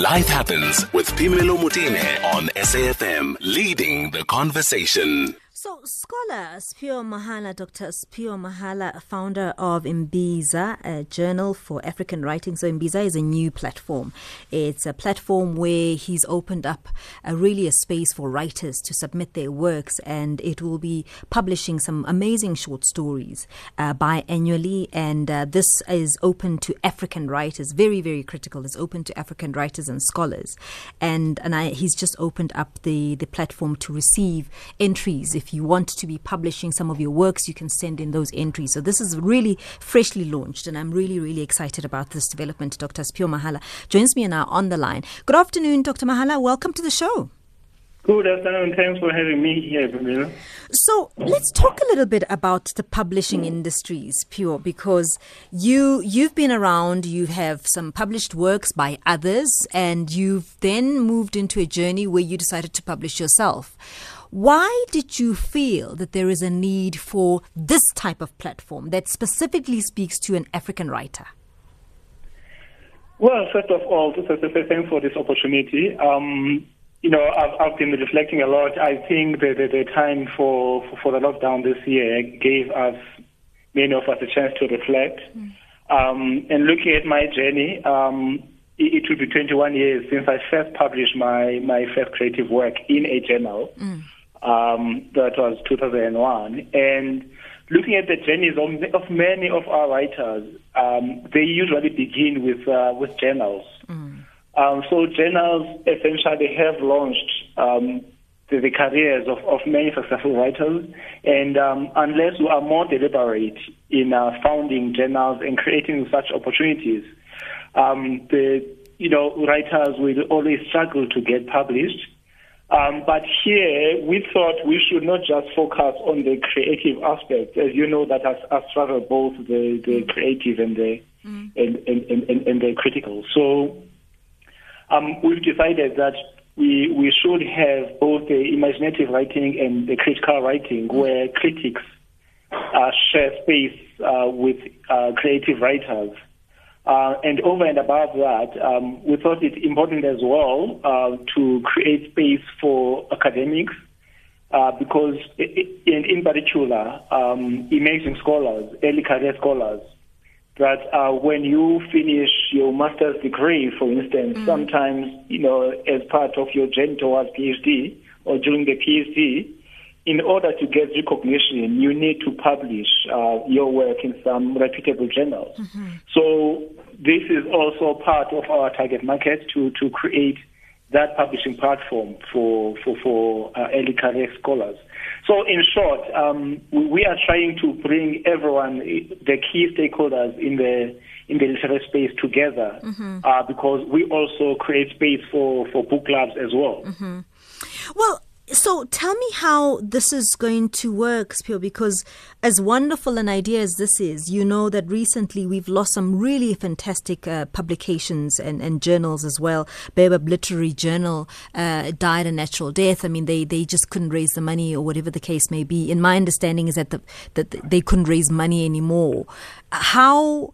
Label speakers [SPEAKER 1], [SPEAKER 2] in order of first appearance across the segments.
[SPEAKER 1] Life Happens with Phemelo Motene on SAFM, leading the conversation.
[SPEAKER 2] So, scholar Spio Mahala, Dr. Spio Mahala, founder of Imbiza, a journal for African writing. So, Imbiza is a new platform. It's a platform where he's opened up a, really a space for writers to submit their works, and it will be publishing some amazing short stories uh, biannually. And uh, this is open to African writers, very, very critical. It's open to African writers and scholars. And, and I, he's just opened up the, the platform to receive entries if you want to be publishing some of your works, you can send in those entries. So this is really freshly launched, and I'm really, really excited about this development. Dr. Siphiwo Mahala joins me now on the line. Good afternoon, Dr. Mahala. Welcome to the show.
[SPEAKER 3] Good afternoon. Thanks for having me here, Phemelo.
[SPEAKER 2] So let's talk a little bit about the publishing industries, Pure, because you you've been around. You have some published works by others, and you've then moved into a journey where you decided to publish yourself. Why did you feel that there is a need for this type of platform that specifically speaks to an African writer?
[SPEAKER 3] Well, first of all, thanks for this opportunity. Um, you know, I've, I've, been reflecting a lot. I think the, the, the time for, for the lockdown this year gave us, many of us, a chance to reflect. Mm. Um, and looking at my journey, um, it, it will be 21 years since I first published my, my first creative work in a journal. Mm. Um, that was 2001. And looking at the journeys of, of many of our writers, um, they usually begin with uh, with journals. Mm. Um, so journals essentially have launched um, the, the, careers of, of many successful writers, and um, unless we are more deliberate in uh, founding journals and creating such opportunities, um, the you know writers will always struggle to get published. Um, but here, we thought we should not just focus on the creative aspect. As you know, that has, has struggled both the, the creative and the, mm. and, and, and, and, the critical. So um, we've decided that we, we should have both the imaginative writing and the critical writing, mm. where critics uh, share space uh, with uh, creative writers. Uh, and over and above that, um, we thought it important as well uh, to create space for academics uh, because, in, in particular, um, emerging scholars, early career scholars, that uh, when you finish your master's degree, for instance, mm-hmm. sometimes, you know, as part of your journey towards PhD or during the PhD, in order to get recognition, you need to publish uh, your work in some reputable journals. Mm-hmm. So this is also part of our target market to, to create that publishing platform for for, for uh, early career scholars. So in short, um, we are trying to bring everyone, the key stakeholders in the in the literary space together, mm-hmm. uh, because we also create space for for book clubs as well.
[SPEAKER 2] Mm-hmm. Well, so tell me how this is going to work, Spio, because as wonderful an idea as this is, you know that recently we've lost some really fantastic uh, publications and, and journals as well. Baobab Literary Journal uh, died a natural death. I mean, they, they just couldn't raise the money or whatever the case may be. In my understanding is that the, that they couldn't raise money anymore. How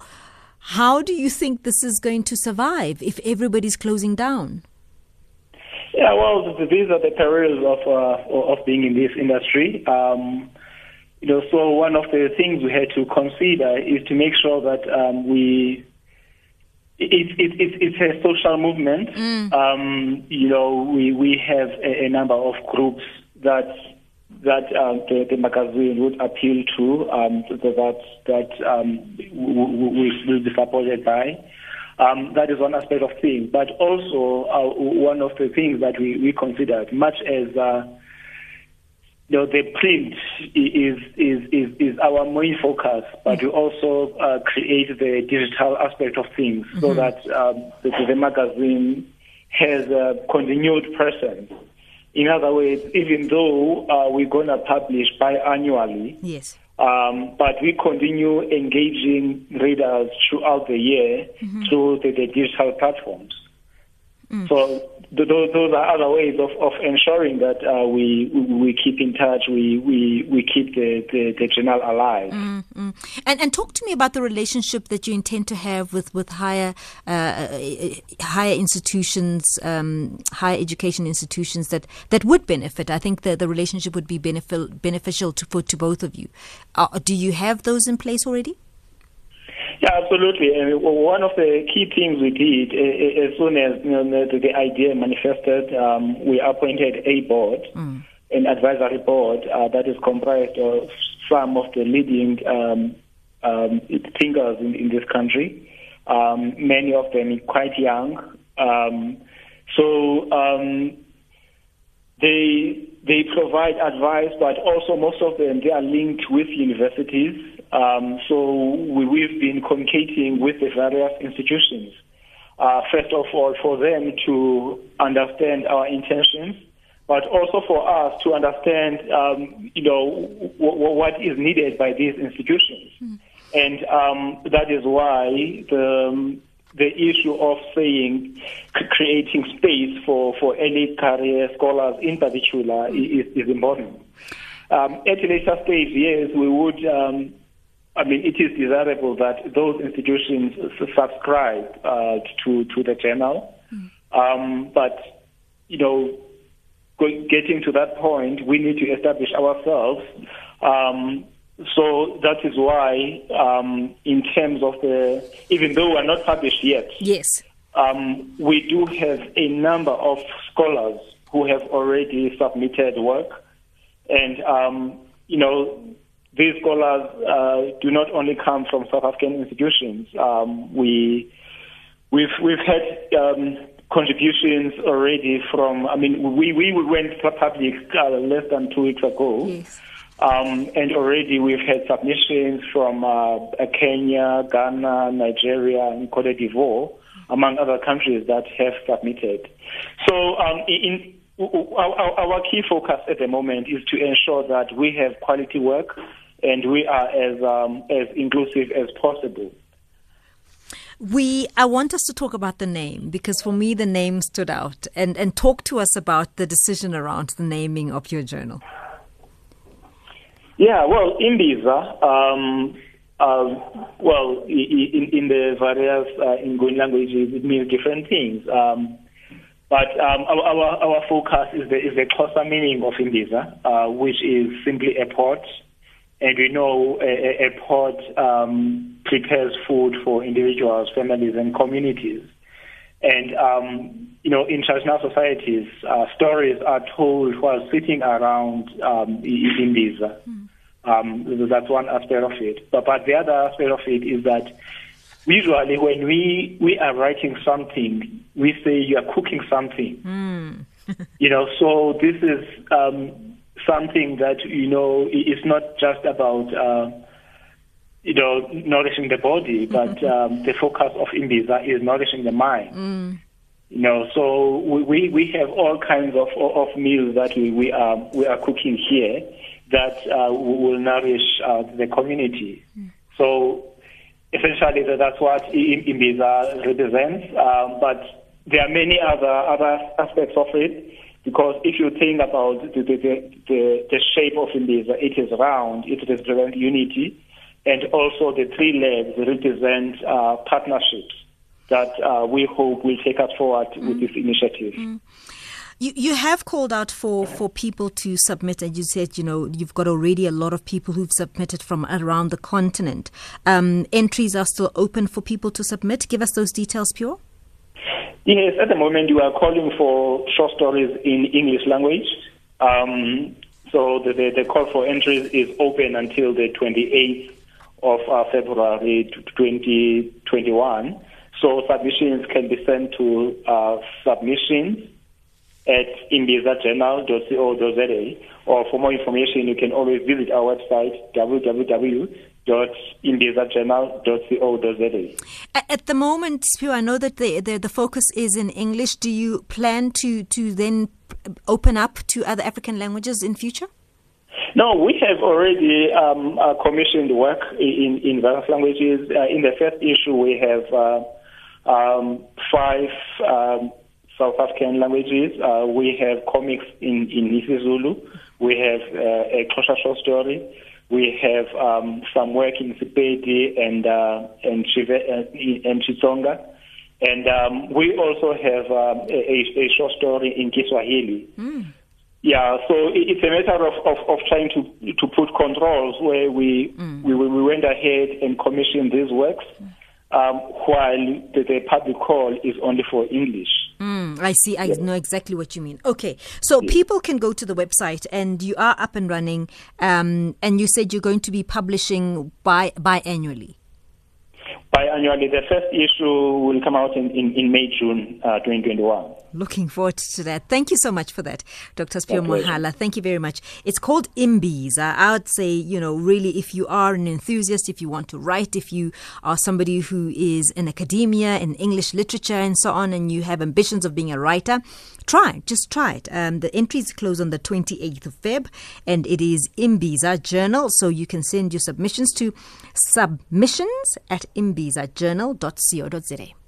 [SPEAKER 2] how do you think this is going to survive if everybody's closing down?
[SPEAKER 3] Yeah, well, these are the perils of uh, of being in this industry. Um, you know, so one of the things we had to consider is to make sure that um, we it, it, it, it's a social movement. Mm. Um, you know, we, we have a, a, number of groups that that um, the, the, magazine would appeal to, um, that that um, we will be supported by. Um, that is one aspect of things. But also, uh, one of the things that we, we considered, much as uh, you know, the print is, is, is, is our main focus, but we also uh, create the digital aspect of things mm-hmm. so that um, the, the, magazine has a continued presence. In other words, even though uh, we're going to publish biannually,
[SPEAKER 2] yes
[SPEAKER 3] um, but we continue engaging readers throughout the year mm-hmm. through the, the, digital platforms. Mm. So those, are other ways of, of ensuring that uh, we we keep in touch, we we, we keep the, the, the journal alive.
[SPEAKER 2] Mm-hmm. And and talk to me about the relationship that you intend to have with with higher uh, uh, higher institutions, um, higher education institutions that, that would benefit. I think the the relationship would be beneficial beneficial to for, to both of you. Uh, do you have those in place already?
[SPEAKER 3] Yeah, absolutely. And one of the key things we did as soon as you know, the, the, idea manifested, um, we appointed a board, mm. an advisory board uh, that is comprised of some of the leading um, um, thinkers in, in, this country. Um, many of them quite young. Um, so um, they they provide advice, but also most of them they are linked with universities. Um, so we, have been communicating with the various institutions. Uh, first of all, for them to understand our intentions, but also for us to understand, um, you know, w- w- what is needed by these institutions. Mm. And um, that is why the, um, the issue of saying creating space for, for early career scholars in particular mm. is, is important. Um, at a later stage, yes, we would um, I mean, it is desirable that those institutions subscribe uh, to to the journal. Mm. Um, but you know, getting to that point, we need to establish ourselves. Um, so that is why, um, in terms of the, even though we're not published yet,
[SPEAKER 2] yes,
[SPEAKER 3] um, we do have a number of scholars who have already submitted work, and um, you know these scholars uh, do not only come from South African institutions. Um, we we've we've had um, contributions already from. I mean, we we went public uh, less than two weeks ago.
[SPEAKER 2] Yes.
[SPEAKER 3] Um, and already we've had submissions from uh, Kenya, Ghana, Nigeria, and Cote d'Ivoire, among other countries that have submitted. So, um, in, our, our, key focus at the moment is to ensure that we have quality work and we are as um, as inclusive as possible.
[SPEAKER 2] We, I want us to talk about the name because for me the name stood out, and and talk to us about the decision around the naming of your journal.
[SPEAKER 3] Yeah, well, Imbiza, um, uh, well, in, in the various uh, Inguni languages, it means different things. Um, but um, our, our, our focus is the is the Xhosa meaning of Imbiza, uh, which is simply a port and we know a, a port um, prepares food for individuals, families, and communities. And, um, you know, in traditional societies, uh, stories are told while sitting around um, in these. Mm. Um, that's one aspect of it. But, but the other aspect of it is that usually when we, we are writing something, we say you are cooking something.
[SPEAKER 2] Mm.
[SPEAKER 3] you know, so this is um, something that you know is not just about uh, you know nourishing the body, but um, the focus of Imbiza is nourishing the mind.
[SPEAKER 2] Mm.
[SPEAKER 3] You know, so we, we have all kinds of of meals that we, we are we are cooking here that uh, will nourish uh, the community. Mm. So essentially, that's what Imbiza represents. Um, but there are many other other aspects of it. Because if you think about the, the, the, the shape of Imbiza, it is round, it represents unity, and also the three legs represent uh, partnerships that uh, we hope will take us forward mm. with this initiative.
[SPEAKER 2] Mm. You, you have called out for, for people to submit, and you said, you know, you've got already a lot of people who've submitted from around the continent. Um, entries are still open for people to submit. Give us those details, Pure.
[SPEAKER 3] Yes, at the moment we are calling for short stories in English language. Um, so the, the, the, call for entries is open until the 28th of uh, February 2021. So submissions can be sent to uh, submissions at imbizajournal.co.za or for more information you can always visit our website www www.imbizajournal.co.za.
[SPEAKER 2] At the moment, Spio, I know that the, the, the focus is in English. Do you plan to, to then open up to other African languages in future?
[SPEAKER 3] No, we have already um, uh, commissioned work in, in various languages. Uh, in the first issue, we have uh, um, five um, South African languages. Uh, we have comics in, in isiZulu. We have uh, a Xhosa short story. We have um, some work in Sepedi and uh, and Chive, uh, and Xitsonga. And um, we also have um, a, a, short story in Kiswahili. Mm. Yeah, so it's a matter of, of, of, trying to to put controls where we, mm. we we went ahead and commissioned these works. Mm um, while the, the, public call is only for English.
[SPEAKER 2] Mm, I see. I yes. know exactly what you mean. Okay, so yes. people can go to the website, and you are up and running. Um, and you said you're going to be publishing bi biannually.
[SPEAKER 3] Biannually, the first issue will come out in, in, in May June uh, 2021.
[SPEAKER 2] Looking forward to that. Thank you so much for that, Dr. Siphiwo Mahala. Thank you very much. It's called Imbiza. I would say, you know, really, if you are an enthusiast, if you want to write, if you are somebody who is in academia, in English literature, and so on, and you have ambitions of being a writer, try Just try it. Um, the entries close on the 28th of Feb, and it is Imbiza Journal. So you can send your submissions to submissions at imbizajournal.co.za.